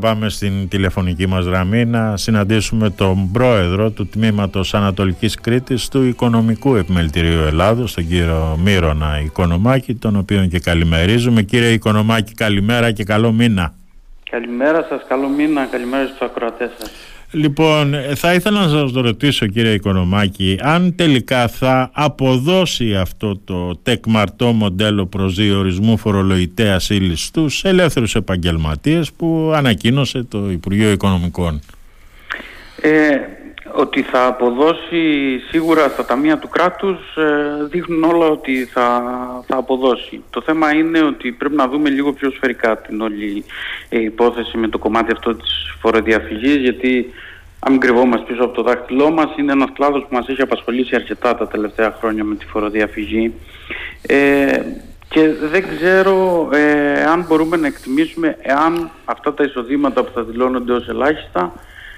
Πάμε στην τηλεφωνική μας γραμμή να συναντήσουμε τον πρόεδρο του Τμήματος Ανατολικής Κρήτης του Οικονομικού Επιμελητηρίου Ελλάδος, τον κύριο Μύρονα Οικονομάκη, τον οποίον και καλημερίζουμε. Κύριε Οικονομάκη, καλημέρα και καλό μήνα. Καλημέρα σας, καλό μήνα, καλημέρα στους ακροατές σας. Λοιπόν, θα ήθελα να σας ρωτήσω κύριε Οικονομάκη αν τελικά θα αποδώσει αυτό το τεκμαρτό μοντέλο προσδιορισμού φορολογητέας ύλης στους ελεύθερους επαγγελματίες που ανακοίνωσε το Υπουργείο Οικονομικών; Ε, ότι θα αποδώσει σίγουρα στα ταμεία του κράτους ε, δείχνουν όλα ότι θα, θα αποδώσει. Το θέμα είναι ότι πρέπει να δούμε λίγο πιο σφαιρικά την όλη ε, υπόθεση με το κομμάτι αυτό της φοροδιαφυγής γιατί αν μην κρυβόμαστε πίσω από το δάχτυλό μας είναι ένας κλάδος που μας έχει απασχολήσει αρκετά τα τελευταία χρόνια με τη φοροδιαφυγή ε, και δεν ξέρω ε, αν μπορούμε να εκτιμήσουμε εάν αυτά τα εισοδήματα που θα δηλώνονται ως ελάχιστα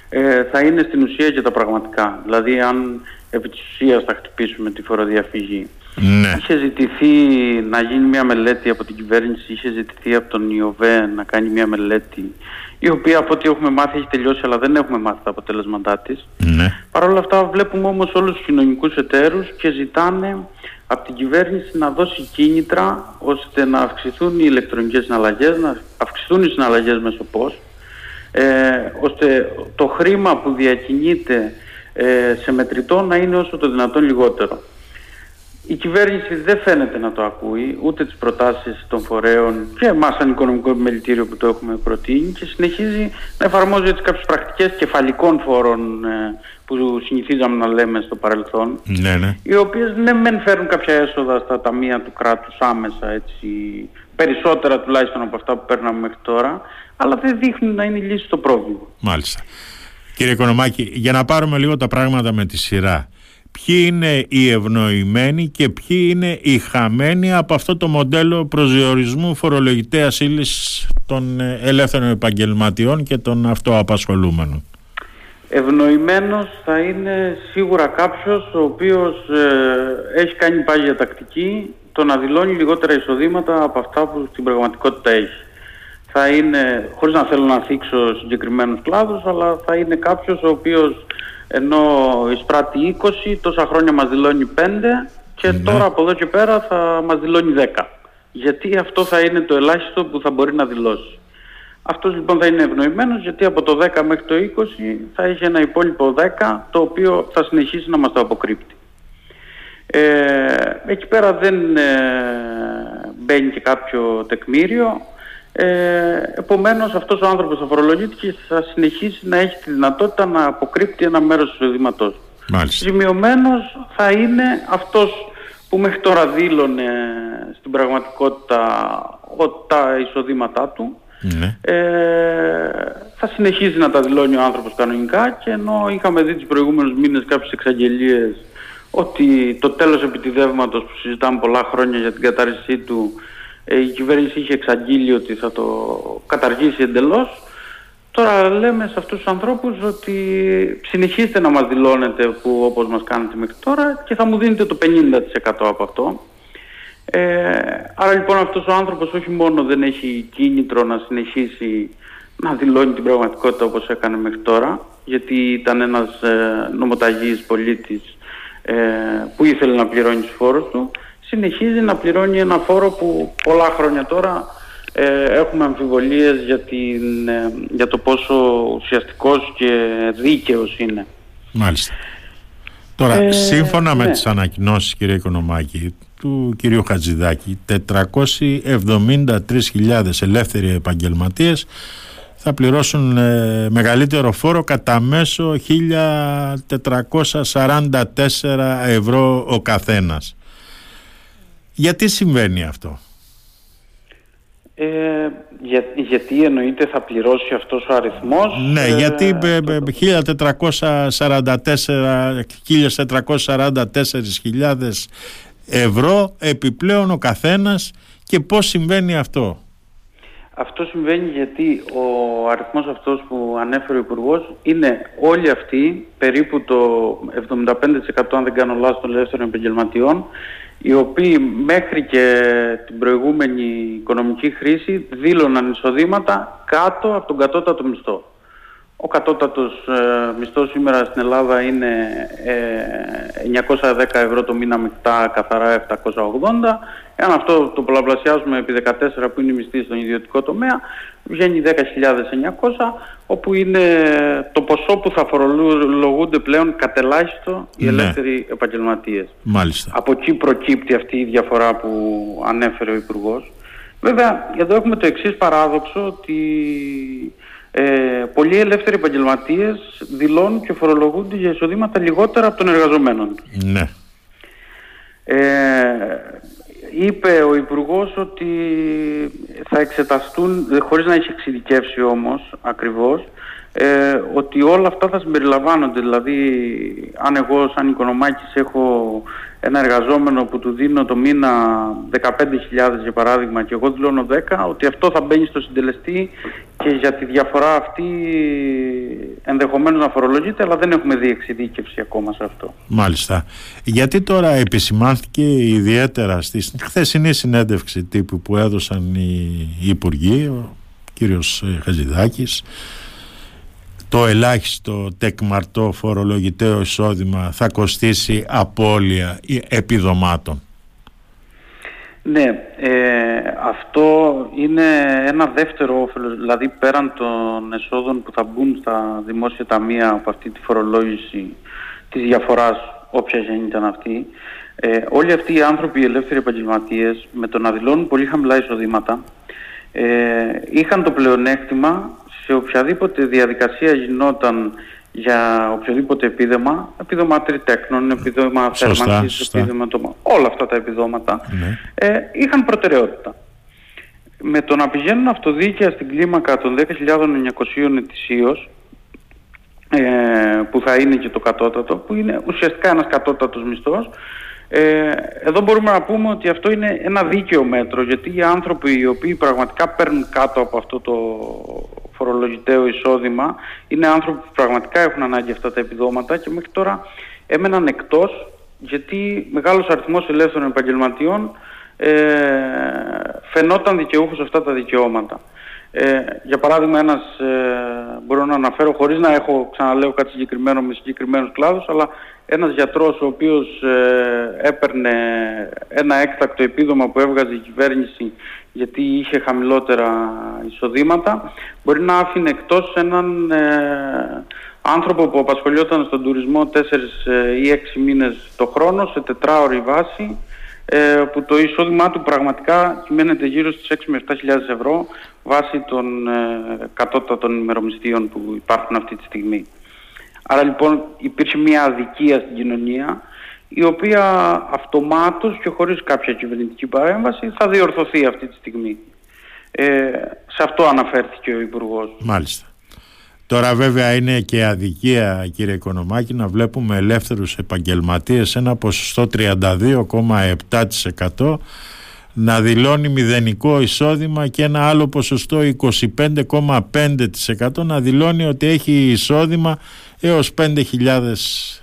ε, θα είναι στην ουσία και τα πραγματικά. Δηλαδή αν επί της ουσίας θα χτυπήσουμε τη φοροδιαφυγή. Ναι. Είχε ζητηθεί να γίνει μια μελέτη από την κυβέρνηση, είχε ζητηθεί από τον ΙΟΒΕ να κάνει μια μελέτη η οποία από ό,τι έχουμε μάθει έχει τελειώσει αλλά δεν έχουμε μάθει τα αποτελέσματά της. Ναι. Παρ' όλα αυτά βλέπουμε όμως όλους τους κοινωνικούς εταίρους και ζητάνε από την κυβέρνηση να δώσει κίνητρα ώστε να αυξηθούν οι ηλεκτρονικές συναλλαγές, να αυξηθούν οι συναλλαγές μέσω πώς, ε, ώστε το χρήμα που διακινείται ε, σε μετρητό να είναι όσο το δυνατόν λιγότερο. Η κυβέρνηση δεν φαίνεται να το ακούει, ούτε τις προτάσεις των φορέων και εμάς σαν οικονομικό επιμελητήριο που το έχουμε προτείνει και συνεχίζει να εφαρμόζει έτσι κάποιες πρακτικές κεφαλικών φόρων ε, που συνηθίζαμε να λέμε στο παρελθόν Ναι, ναι. οι οποίες ναι μεν φέρουν κάποια έσοδα στα ταμεία του κράτους άμεσα έτσι, περισσότερα τουλάχιστον από αυτά που παίρναμε μέχρι τώρα αλλά δεν δείχνουν να είναι η λύση στο πρόβλημα. Μάλιστα. Κύριε Οικονομάκη, για να πάρουμε λίγο τα πράγματα με τη σειρά. Ποιοι είναι οι ευνοημένοι και ποιοι είναι οι χαμένοι από αυτό το μοντέλο προσδιορισμού φορολογητέας ύλης των ε, ελεύθερων επαγγελματιών και των αυτοαπασχολούμενων. Ευνοημένος θα είναι σίγουρα κάποιος ο οποίος ε, έχει κάνει πάγια τακτική το να δηλώνει λιγότερα εισοδήματα από αυτά που στην πραγματικότητα έχει. Θα είναι, χωρίς να θέλω να θίξω συγκεκριμένους κλάδους, αλλά θα είναι κάποιος ο οποίος ενώ εισπράττει 20, τόσα χρόνια μας δηλώνει 5 και Ναι. τώρα από εδώ και πέρα θα μας δηλώνει 10. Γιατί αυτό θα είναι το ελάχιστο που θα μπορεί να δηλώσει. Αυτός λοιπόν θα είναι ευνοημένος γιατί από το 10 μέχρι το 20 θα έχει ένα υπόλοιπο 10 το οποίο θα συνεχίσει να μας το αποκρύπτει. Ε, εκεί πέρα δεν ε, μπαίνει και κάποιο τεκμήριο. Ε, επομένως αυτός ο άνθρωπος θα φορολογείται και θα συνεχίσει να έχει τη δυνατότητα να αποκρύπτει ένα μέρος του εισοδήματός του. Μάλιστα. Ζημιωμένος θα είναι αυτός που μέχρι τώρα δήλωνε στην πραγματικότητα ο- τα εισοδήματά του. Ναι. Ε, θα συνεχίζει να τα δηλώνει ο άνθρωπος κανονικά και ενώ είχαμε δει τις προηγούμενους μήνες κάποιες εξαγγελίες ότι το τέλος επιτιδεύματος που συζητάμε πολλά χρόνια για την κατάρρισή του ε, η κυβέρνηση είχε εξαγγείλει ότι θα το καταργήσει εντελώς Τώρα λέμε σε αυτούς τους ανθρώπους ότι συνεχίστε να μας δηλώνετε που όπως μας κάνετε μέχρι τώρα και θα μου δίνετε το 50% από αυτό. Ε, άρα λοιπόν αυτός ο άνθρωπος όχι μόνο δεν έχει κίνητρο να συνεχίσει να δηλώνει την πραγματικότητα όπως έκανε μέχρι τώρα γιατί ήταν ένας ε, νομοταγής πολίτης ε, που ήθελε να πληρώνει τους φόρους του συνεχίζει να πληρώνει ένα φόρο που πολλά χρόνια τώρα ε, έχουμε αμφιβολίες για, την, ε, για το πόσο ουσιαστικός και δίκαιος είναι. Μάλιστα. Τώρα, Ε, σύμφωνα με ναι. τις ανακοινώσεις, κύριε Οικονομάκη, του κυρίου Χατζηδάκη, 473.000 ελεύθεροι επαγγελματίες θα πληρώσουν ε, μεγαλύτερο φόρο κατά μέσο 1.444 ευρώ ο καθένας. Γιατί συμβαίνει αυτό; Ε, για, γιατί εννοείται θα πληρώσει αυτός ο αριθμός. Ναι, ε, γιατί ε, το- ε, 1444 1444.000 ευρώ επιπλέον ο καθένας και πώς συμβαίνει αυτό; Αυτό συμβαίνει γιατί ο αριθμός αυτός που ανέφερε ο υπουργός είναι όλοι αυτοί, περίπου το 75% αν δεν κάνω λάθος των ελεύθερων επαγγελματιών, οι οποίοι μέχρι και την προηγούμενη οικονομική χρήση δήλωναν εισοδήματα κάτω από τον κατώτατο μισθό. Ο κατώτατος ε, μισθός σήμερα στην Ελλάδα είναι ε, 910 ευρώ το μήνα μεικτά καθαρά 780. Εάν αυτό το πολλαπλασιάζουμε επί 14 που είναι η μισθή στον ιδιωτικό τομέα, βγαίνει 10.900, όπου είναι το ποσό που θα φορολογούνται πλέον κατελάχιστο οι ναι. ελεύθεροι επαγγελματίες. Μάλιστα. Από εκεί προκύπτει αυτή η διαφορά που ανέφερε ο Υπουργός. Βέβαια, εδώ έχουμε το εξής παράδοξο ότι ε, πολλοί ελεύθεροι επαγγελματίες δηλώνουν και φορολογούνται για εισοδήματα λιγότερα από τον εργαζομένο Ναι. Ε, είπε ο Υπουργός ότι θα εξεταστούν, χωρίς να έχει εξειδικεύσει όμως ακριβώς, ε, ότι όλα αυτά θα συμπεριλαμβάνονται. Δηλαδή, αν εγώ σαν οικονομάκης έχω ένα εργαζόμενο που του δίνω το μήνα 15.000 για παράδειγμα και εγώ δηλώνω 10, ότι αυτό θα μπαίνει στο συντελεστή και για τη διαφορά αυτή ενδεχομένως να φορολογείται, αλλά δεν έχουμε δει εξειδίκευση ακόμα σε αυτό. Μάλιστα. Γιατί τώρα επισημάνθηκε ιδιαίτερα στη χθεσινή συνέντευξη τύπου που έδωσαν οι υπουργοί, ο κύριος Χαζηδάκης, το ελάχιστο τεκμαρτό φορολογητέο εισόδημα θα κοστίσει απώλεια επιδομάτων; Ναι, ε, αυτό είναι ένα δεύτερο όφελος, δηλαδή πέραν των εσόδων που θα μπουν στα δημόσια ταμεία από αυτή τη φορολόγηση της διαφοράς, όποια ήταν αυτή, ε, όλοι αυτοί οι άνθρωποι, οι ελεύθεροι επαγγελματίες, με το να δηλώνουν πολύ χαμηλά εισοδήματα, ε, είχαν το πλεονέκτημα σε οποιαδήποτε διαδικασία γινόταν για οποιοδήποτε επίδομα, επίδομα τριτέκνων, επίδομα θέρμανσης, επίδομα το... όλα αυτά τα επιδόματα, ναι. ε, είχαν προτεραιότητα. Με το να πηγαίνουν αυτοδίκαια στην κλίμακα των 10.900 ετησίως, ε, που θα είναι και το κατώτατο, που είναι ουσιαστικά ένας κατώτατος μισθός, ε, εδώ μπορούμε να πούμε ότι αυτό είναι ένα δίκαιο μέτρο, γιατί οι άνθρωποι οι οποίοι πραγματικά παίρνουν κάτω από αυτό το φορολογητέο εισόδημα είναι άνθρωποι που πραγματικά έχουν ανάγκη αυτά τα επιδόματα και μέχρι τώρα έμεναν εκτός γιατί μεγάλος αριθμός ελεύθερων επαγγελματιών ε, φαινόταν δικαιούχος αυτά τα δικαιώματα. Ε, για παράδειγμα, ένας, ε, μπορώ να αναφέρω χωρίς να έχω, ξαναλέω, κάτι συγκεκριμένο με συγκεκριμένους κλάδους, αλλά ένας γιατρός ο οποίος ε, έπαιρνε ένα έκτακτο επίδομα που έβγαζε η κυβέρνηση γιατί είχε χαμηλότερα εισοδήματα, μπορεί να άφηνε εκτός έναν ε, άνθρωπο που απασχολιόταν στον τουρισμό 4 ε, ή 6 μήνες το χρόνο σε τετράωρη βάση, ε, που το εισόδημά του πραγματικά κυμαίνεται γύρω στις 6 με 7 ευρώ βάσει των ε, κατώτατων ημερομισθείων που υπάρχουν αυτή τη στιγμή. Άρα λοιπόν υπήρχε μια αδικία στην κοινωνία η οποία αυτομάτως και χωρίς κάποια κυβερνητική παρέμβαση θα διορθωθεί αυτή τη στιγμή. Ε, σε αυτό αναφέρθηκε ο Υπουργός. Μάλιστα. Τώρα βέβαια είναι και αδικία κύριε Οικονομάκη να βλέπουμε ελεύθερους επαγγελματίες σε ένα ποσοστό 32,7% να δηλώνει μηδενικό εισόδημα και ένα άλλο ποσοστό 25,5% να δηλώνει ότι έχει εισόδημα έως 5.000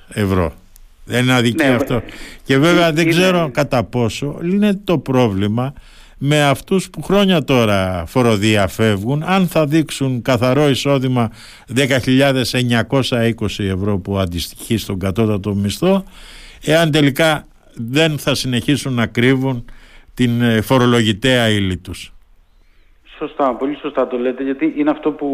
ευρώ. Δεν είναι αδικία ναι, αυτό. Και βέβαια δεν ξέρω κατά πόσο είναι το πρόβλημα με αυτούς που χρόνια τώρα φοροδιαφεύγουν αν θα δείξουν καθαρό εισόδημα 10.920 ευρώ που αντιστοιχεί στον κατώτατο μισθό εάν τελικά δεν θα συνεχίσουν να κρύβουν την ε, φορολογητέα ύλη τους. Σωστά, πολύ σωστά το λέτε, γιατί είναι αυτό που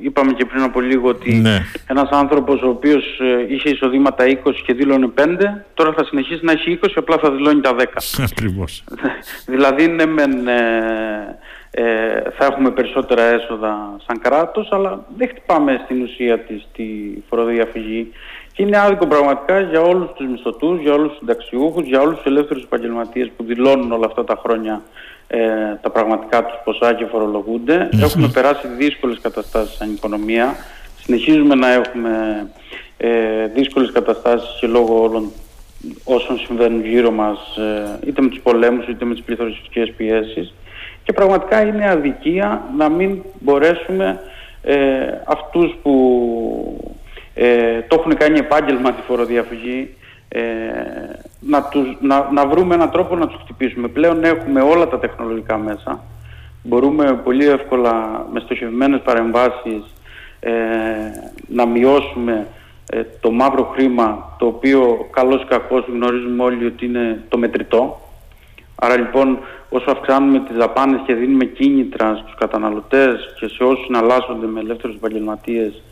είπαμε και πριν από λίγο ότι ναι. ένας άνθρωπος ο οποίος ε, είχε εισοδήματα 20 και δήλωνε 5, τώρα θα συνεχίσει να έχει 20, απλά θα δηλώνει τα 10. Ακριβώς. δηλαδή ναι, μεν, ε, ε, θα έχουμε περισσότερα έσοδα σαν κράτος, αλλά δεν χτυπάμε στην ουσία της τη φοροδιαφυγή. Και είναι άδικο πραγματικά για όλους τους μισθωτούς, για όλους τους συνταξιούχους, για όλους τους ελεύθερους επαγγελματίες που δηλώνουν όλα αυτά τα χρόνια ε, τα πραγματικά τους ποσά και φορολογούνται. Έχουμε περάσει δύσκολες καταστάσεις σαν οικονομία. Συνεχίζουμε να έχουμε ε, δύσκολες καταστάσεις και λόγω όλων όσων συμβαίνουν γύρω μας, ε, είτε με τους πολέμους είτε με τις πληθωριστικές πιέσεις. και πραγματικά είναι αδικία να μην μπορέσουμε ε, αυτούς που ε, το έχουν κάνει επάγγελμα τη φοροδιαφυγή ε, να, τους, να, να βρούμε έναν τρόπο να τους χτυπήσουμε. Πλέον έχουμε όλα τα τεχνολογικά μέσα. Μπορούμε πολύ εύκολα με στοχευμένες παρεμβάσεις ε, να μειώσουμε ε, το μαύρο χρήμα το οποίο καλώς ή κακώς γνωρίζουμε όλοι ότι είναι το μετρητό. Άρα λοιπόν όσο αυξάνουμε τις δαπάνες και δίνουμε κίνητρα στους καταναλωτές και σε όσους συναλλάσσονται με ελεύθερους επαγγελματίες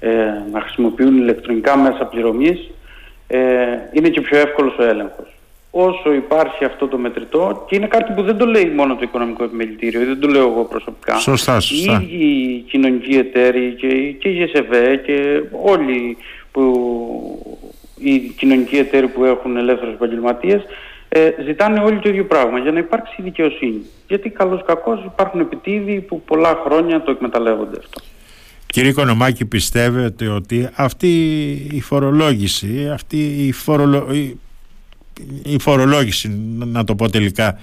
ε, να χρησιμοποιούν ηλεκτρονικά μέσα πληρωμής ε, είναι και πιο εύκολος ο έλεγχος. Όσο υπάρχει αυτό το μετρητό και είναι κάτι που δεν το λέει μόνο το οικονομικό επιμελητήριο, δεν το λέω εγώ προσωπικά. Σωστά, σωστά. Οι ίδιοι κοινωνικοί εταίροι και, και η ΓΕΣΕΒΕ και όλοι που, οι κοινωνικοί εταίροι που έχουν ελεύθερους επαγγελματίες ε, ζητάνε όλοι το ίδιο πράγμα για να υπάρξει δικαιοσύνη. Γιατί καλώς κακώς υπάρχουν επιτίδιοι που πολλά χρόνια το εκμεταλλεύονται αυτό. Κύριε Κονομάκη, πιστεύετε ότι αυτή η φορολόγηση, αυτή η, φορολο... η φορολόγηση, να το πω τελικά,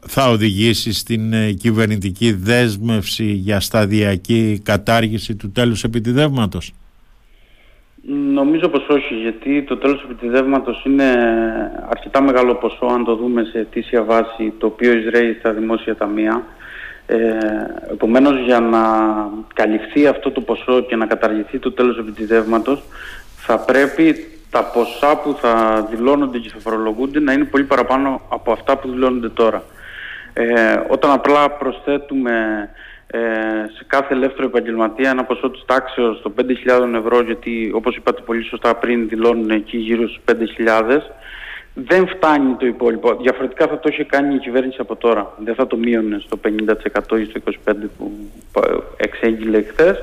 θα οδηγήσει στην ε, κυβερνητική δέσμευση για σταδιακή κατάργηση του τέλους επιτιδεύματος; Νομίζω πως όχι, γιατί το τέλος επιτιδεύματος είναι αρκετά μεγάλο ποσό αν το δούμε σε αιτήσια βάση το οποίο εισραίει στα δημόσια ταμεία. Ε, επομένως για να καλυφθεί αυτό το ποσό και να καταργηθεί το τέλος επιτιδεύματος θα πρέπει τα ποσά που θα δηλώνονται και θα φορολογούνται να είναι πολύ παραπάνω από αυτά που δηλώνονται τώρα. Ε, όταν απλά προσθέτουμε ε, σε κάθε ελεύθερο επαγγελματία ένα ποσό της τάξεως των 5.000 ευρώ γιατί όπως είπατε πολύ σωστά πριν δηλώνουν εκεί γύρω στους 5.000 δεν φτάνει το υπόλοιπο. Διαφορετικά θα το είχε κάνει η κυβέρνηση από τώρα. Δεν θα το μείωνε στο 50% ή στο 25% που εξέγγειλε χθε.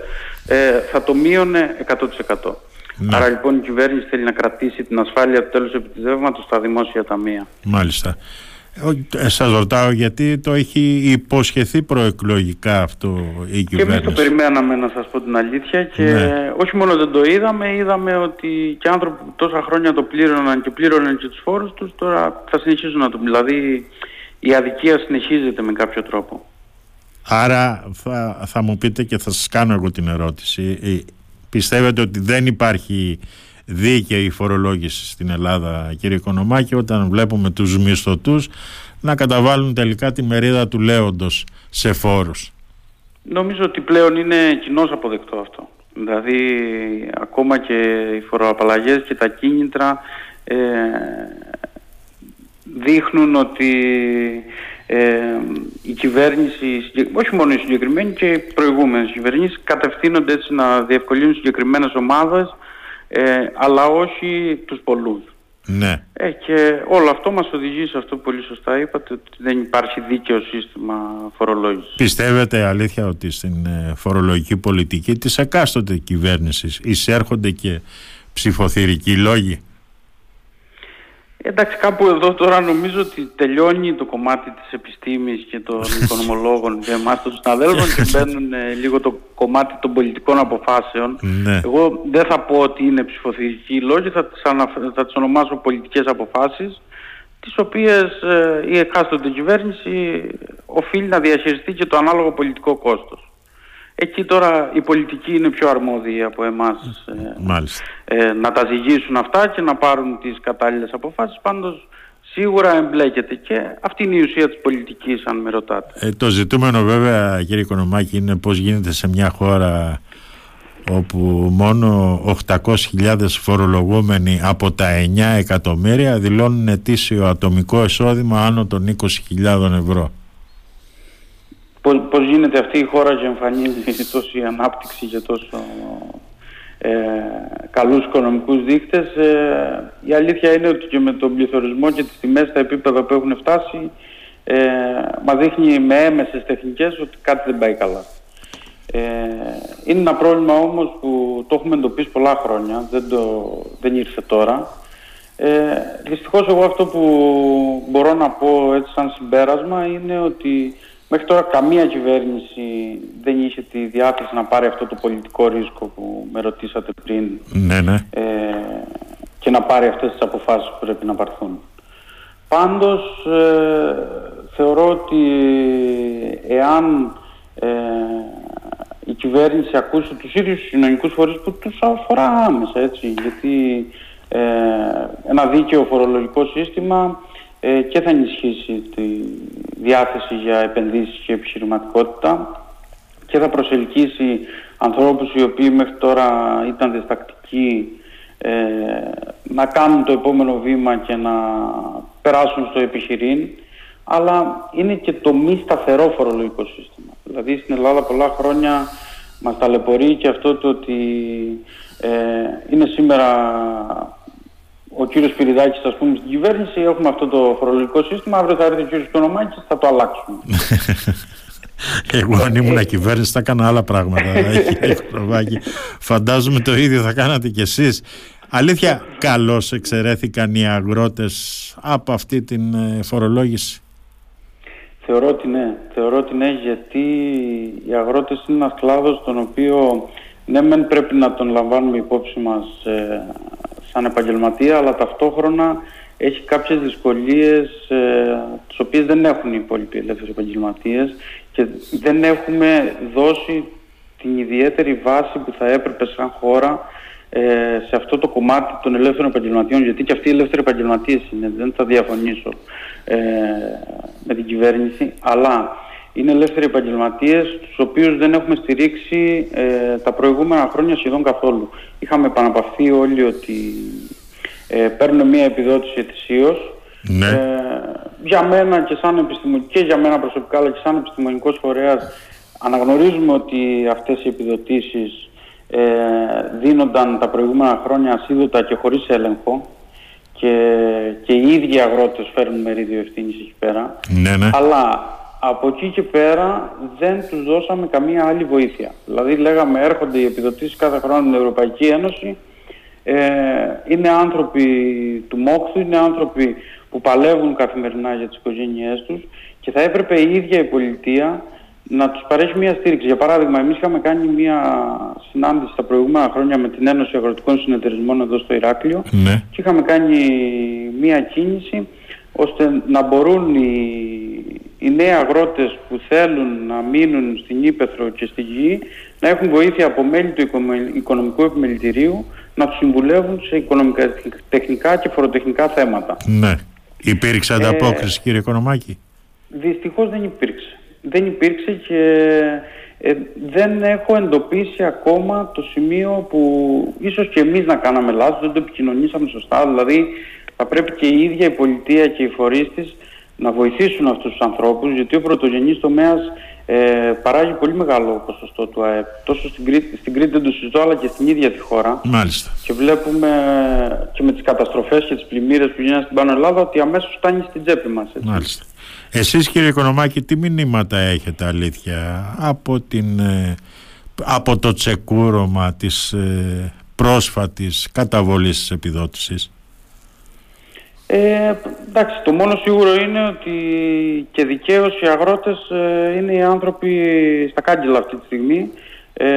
Ε, θα το μείωνε 100%. Ναι. Άρα λοιπόν η κυβέρνηση θέλει να κρατήσει την ασφάλεια του τέλους επιτιδεύματος στα δημόσια ταμεία. Μάλιστα. Ε, Σας ρωτάω γιατί το έχει υποσχεθεί προεκλογικά αυτό η κυβέρνηση. Και εμείς το περιμέναμε να σας πω την αλήθεια και ναι. όχι μόνο δεν το είδαμε, είδαμε ότι και άνθρωποι που τόσα χρόνια το πλήρωναν και πλήρωναν και τους φόρους τους τώρα θα συνεχίσουν να το Δηλαδή η αδικία συνεχίζεται με κάποιο τρόπο. Άρα θα, θα μου πείτε και θα σας κάνω εγώ την ερώτηση. Ε, πιστεύετε ότι δεν υπάρχει δίκαιη φορολόγηση στην Ελλάδα κύριε Οικονομάκη όταν βλέπουμε τους μισθωτούς να καταβάλουν τελικά τη μερίδα του λέοντος σε φόρους. Νομίζω ότι πλέον είναι κοινώς αποδεκτό αυτό. Δηλαδή ακόμα και οι φοροαπαλλαγές και τα κίνητρα ε, δείχνουν ότι ε, η κυβέρνηση, όχι μόνο η συγκεκριμένη και οι προηγούμενες κυβερνήσεις κατευθύνονται έτσι να διευκολύνουν συγκεκριμένες ομάδες ε, αλλά όχι τους πολλούς. Ναι. Ε, και όλο αυτό μας οδηγεί σε αυτό που πολύ σωστά είπατε ότι δεν υπάρχει δίκαιο σύστημα φορολόγησης. Πιστεύετε αλήθεια ότι στην ε, φορολογική πολιτική της εκάστοτε κυβέρνησης εισέρχονται και ψηφοθυρικοί λόγοι; Εντάξει, κάπου εδώ τώρα νομίζω ότι τελειώνει το κομμάτι της επιστήμης και των οικονομολόγων και εμάς των συναδέλφων και μπαίνουν ε, λίγο το κομμάτι των πολιτικών αποφάσεων. Ναι. Εγώ δεν θα πω ότι είναι ψηφοθυρικοί λόγοι, θα τις, θα τις ονομάσω πολιτικές αποφάσεις τις οποίες ε, η εκάστοτε κυβέρνηση οφείλει να διαχειριστεί και το ανάλογο πολιτικό κόστος. Εκεί τώρα η πολιτική είναι πιο αρμόδιοι από εμάς ε, ε, να τα ζυγίσουν αυτά και να πάρουν τις κατάλληλες αποφάσεις. Πάντως σίγουρα εμπλέκεται και αυτή είναι η ουσία της πολιτικής αν με ρωτάτε. Ε, το ζητούμενο βέβαια κύριε Οικονομάκη είναι πώς γίνεται σε μια χώρα όπου μόνο 800.000 φορολογούμενοι από τα 9 εκατομμύρια δηλώνουν ετήσιο ατομικό εισόδημα άνω των 20.000 ευρώ πώς, γίνεται αυτή η χώρα και εμφανίζει τόση ανάπτυξη και τόσο ε, καλούς οικονομικούς δείκτες. Ε, η αλήθεια είναι ότι και με τον πληθωρισμό και τις τιμές στα επίπεδα που έχουν φτάσει ε, μα δείχνει με έμεσες τεχνικές ότι κάτι δεν πάει καλά. Ε, είναι ένα πρόβλημα όμως που το έχουμε εντοπίσει πολλά χρόνια, δεν, το, δεν ήρθε τώρα. Ε, δυστυχώς εγώ αυτό που μπορώ να πω έτσι σαν συμπέρασμα είναι ότι Μέχρι τώρα καμία κυβέρνηση δεν είχε τη διάθεση να πάρει αυτό το πολιτικό ρίσκο που με ρωτήσατε πριν ναι, ναι. Ε, και να πάρει αυτές τις αποφάσεις που πρέπει να πάρθουν. Πάντως ε, θεωρώ ότι εάν ε, η κυβέρνηση ακούσει τους ίδιους κοινωνικούς φορείς που τους αφορά άμεσα, έτσι, γιατί ε, ένα δίκαιο φορολογικό σύστημα ε, και θα ενισχύσει τη διάθεση για επενδύσεις και επιχειρηματικότητα και θα προσελκύσει ανθρώπους οι οποίοι μέχρι τώρα ήταν διστακτικοί ε, να κάνουν το επόμενο βήμα και να περάσουν στο επιχειρήν αλλά είναι και το μη σταθερό φορολογικό σύστημα. Δηλαδή στην Ελλάδα πολλά χρόνια μας ταλαιπωρεί και αυτό το ότι ε, είναι σήμερα ο κύριος Πυριδάκης ας πούμε στην κυβέρνηση έχουμε αυτό το φορολογικό σύστημα. Αύριο θα έρθει ο κύριος Κονομάκης θα το αλλάξουμε. Εγώ αν ήμουν κυβέρνηση θα έκανα άλλα πράγματα. Φαντάζομαι το ίδιο θα κάνατε κι εσείς. Αλήθεια καλώς εξαιρέθηκαν οι αγρότες από αυτή την ε, φορολόγηση. Θεωρώ ότι ναι, θεωρώ ότι ναι γιατί οι αγρότες είναι ένας κλάδος τον οποίο ναι μεν πρέπει να τον λαμβάνουμε υπόψη μας ε, σαν επαγγελματία αλλά ταυτόχρονα έχει κάποιες δυσκολίες ε, τις οποίες δεν έχουν οι υπόλοιποι ελεύθεροι επαγγελματίες και δεν έχουμε δώσει την ιδιαίτερη βάση που θα έπρεπε σαν χώρα ε, σε αυτό το κομμάτι των ελεύθερων επαγγελματιών γιατί και αυτοί οι ελεύθεροι επαγγελματίες είναι, δεν θα διαφωνήσω ε, με την κυβέρνηση αλλά είναι ελεύθεροι επαγγελματίες, τους οποίους δεν έχουμε στηρίξει ε, τα προηγούμενα χρόνια σχεδόν καθόλου. Είχαμε επαναπαυθεί όλοι ότι ε, παίρνουν μια επιδότηση ετησίως. Ναι. Ε, για μένα και σαν επιστημονικό, και για μένα προσωπικά, αλλά και σαν επιστημονικός φορέας, αναγνωρίζουμε ότι αυτές οι επιδοτήσεις ε, δίνονταν τα προηγούμενα χρόνια ασίδωτα και χωρίς έλεγχο και, και οι ίδιοι αγρότες φέρνουν μερίδιο ευθύνης εκεί πέρα. Ναι, ναι. Αλλά από εκεί και πέρα δεν τους δώσαμε καμία άλλη βοήθεια. Δηλαδή λέγαμε έρχονται οι επιδοτήσεις κάθε χρόνο στην Ευρωπαϊκή Ένωση, ε, είναι άνθρωποι του μόχθου, είναι άνθρωποι που παλεύουν καθημερινά για τις οικογένειές τους και θα έπρεπε η ίδια η πολιτεία να τους παρέχει μια στήριξη. Για παράδειγμα, εμείς είχαμε κάνει μια συνάντηση τα προηγούμενα χρόνια με την Ένωση Αγροτικών Συνεταιρισμών εδώ στο Ηράκλειο ναι. και είχαμε κάνει μια κίνηση ώστε να μπορούν οι, οι νέοι αγρότες που θέλουν να μείνουν στην Ήπεθρο και στη Γη να έχουν βοήθεια από μέλη του Οικονομικού Επιμελητηρίου να τους συμβουλεύουν σε οικονομικά, τεχνικά και φοροτεχνικά θέματα. Ναι. Υπήρξε ανταπόκριση ε, κύριε Οικονομάκη. Δυστυχώς δεν υπήρξε. Δεν υπήρξε και ε, δεν έχω εντοπίσει ακόμα το σημείο που ίσως και εμείς να κάναμε λάθος, δεν το επικοινωνήσαμε σωστά. Δηλαδή θα πρέπει και η ίδια η πολιτεία και οι φορείς της να βοηθήσουν αυτούς τους ανθρώπους γιατί ο πρωτογενής τομέας ε, παράγει πολύ μεγάλο ποσοστό του ΑΕΠ τόσο στην Κρήτη, στην Κρήτη δεν το συζητώ αλλά και στην ίδια τη χώρα Μάλιστα. και βλέπουμε και με τις καταστροφές και τις πλημμύρες που γίνανε στην Πάνω Ελλάδα ότι αμέσως φτάνει στην τσέπη μας έτσι. Μάλιστα. Εσείς κύριε Οικονομάκη τι μηνύματα έχετε αλήθεια από, την, ε, από το τσεκούρωμα της ε, πρόσφατης καταβολής της επιδότησης; Ε, εντάξει, το μόνο σίγουρο είναι ότι και δικαίως οι αγρότες ε, είναι οι άνθρωποι στα κάγκελα αυτή τη στιγμή. Ε,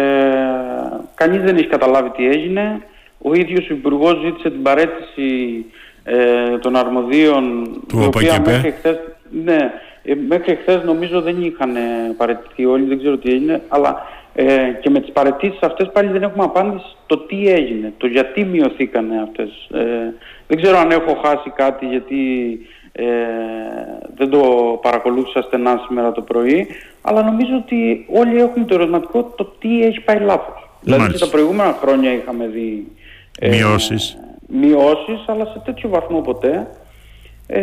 κανείς δεν έχει καταλάβει τι έγινε. Ο ίδιος ο Υπουργός ζήτησε την παρέτηση ε, των αρμοδίων του οποία μέχρι χθες, ναι, ε, μέχρι χθες νομίζω δεν είχαν παρετηθεί όλοι, δεν ξέρω τι έγινε, αλλά ε, και με τις παρετήσεις αυτές πάλι δεν έχουμε απάντηση το τι έγινε, το γιατί μειωθήκανε αυτές. Ε, δεν ξέρω αν έχω χάσει κάτι γιατί ε, δεν το παρακολούθησα στενά σήμερα το πρωί, αλλά νομίζω ότι όλοι έχουν το ερωτηματικό το τι έχει πάει λάθος. Δηλαδή και τα προηγούμενα χρόνια είχαμε δει ε, μειώσεις. μειώσεις, αλλά σε τέτοιο βαθμό ποτέ. Ε,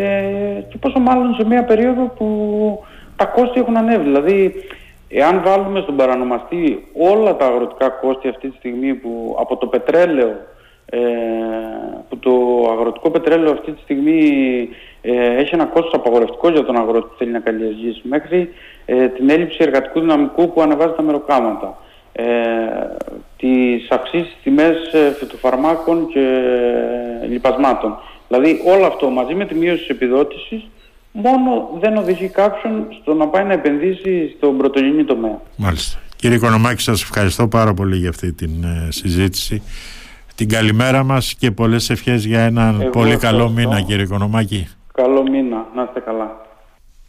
και πόσο μάλλον σε μια περίοδο που τα κόστη έχουν ανέβει. Δηλαδή, εάν βάλουμε στον παρανομαστή όλα τα αγροτικά κόστη αυτή τη στιγμή που από το πετρέλαιο ε, που το αγροτικό πετρέλαιο αυτή τη στιγμή ε, έχει ένα κόστος απαγορευτικό για τον αγρότη που θέλει να καλλιεργήσει μέχρι ε, την έλλειψη εργατικού δυναμικού που ανεβάζει τα μεροκάματα ε, τις αυξήσεις τιμές ε, φυτοφαρμάκων και ε, λιπασμάτων. Δηλαδή όλο αυτό μαζί με τη μείωση της επιδότησης μόνο δεν οδηγεί κάποιον στο να πάει να επενδύσει στον πρωτογενή τομέα. Μάλιστα. Κύριε Οικονομάκη, σας ευχαριστώ πάρα πολύ για αυτή την συζήτηση την καλημέρα μας και πολλές ευχές για έναν πολύ καλό μήνα κύριε Κονομάκη. Καλό μήνα, να είστε καλά.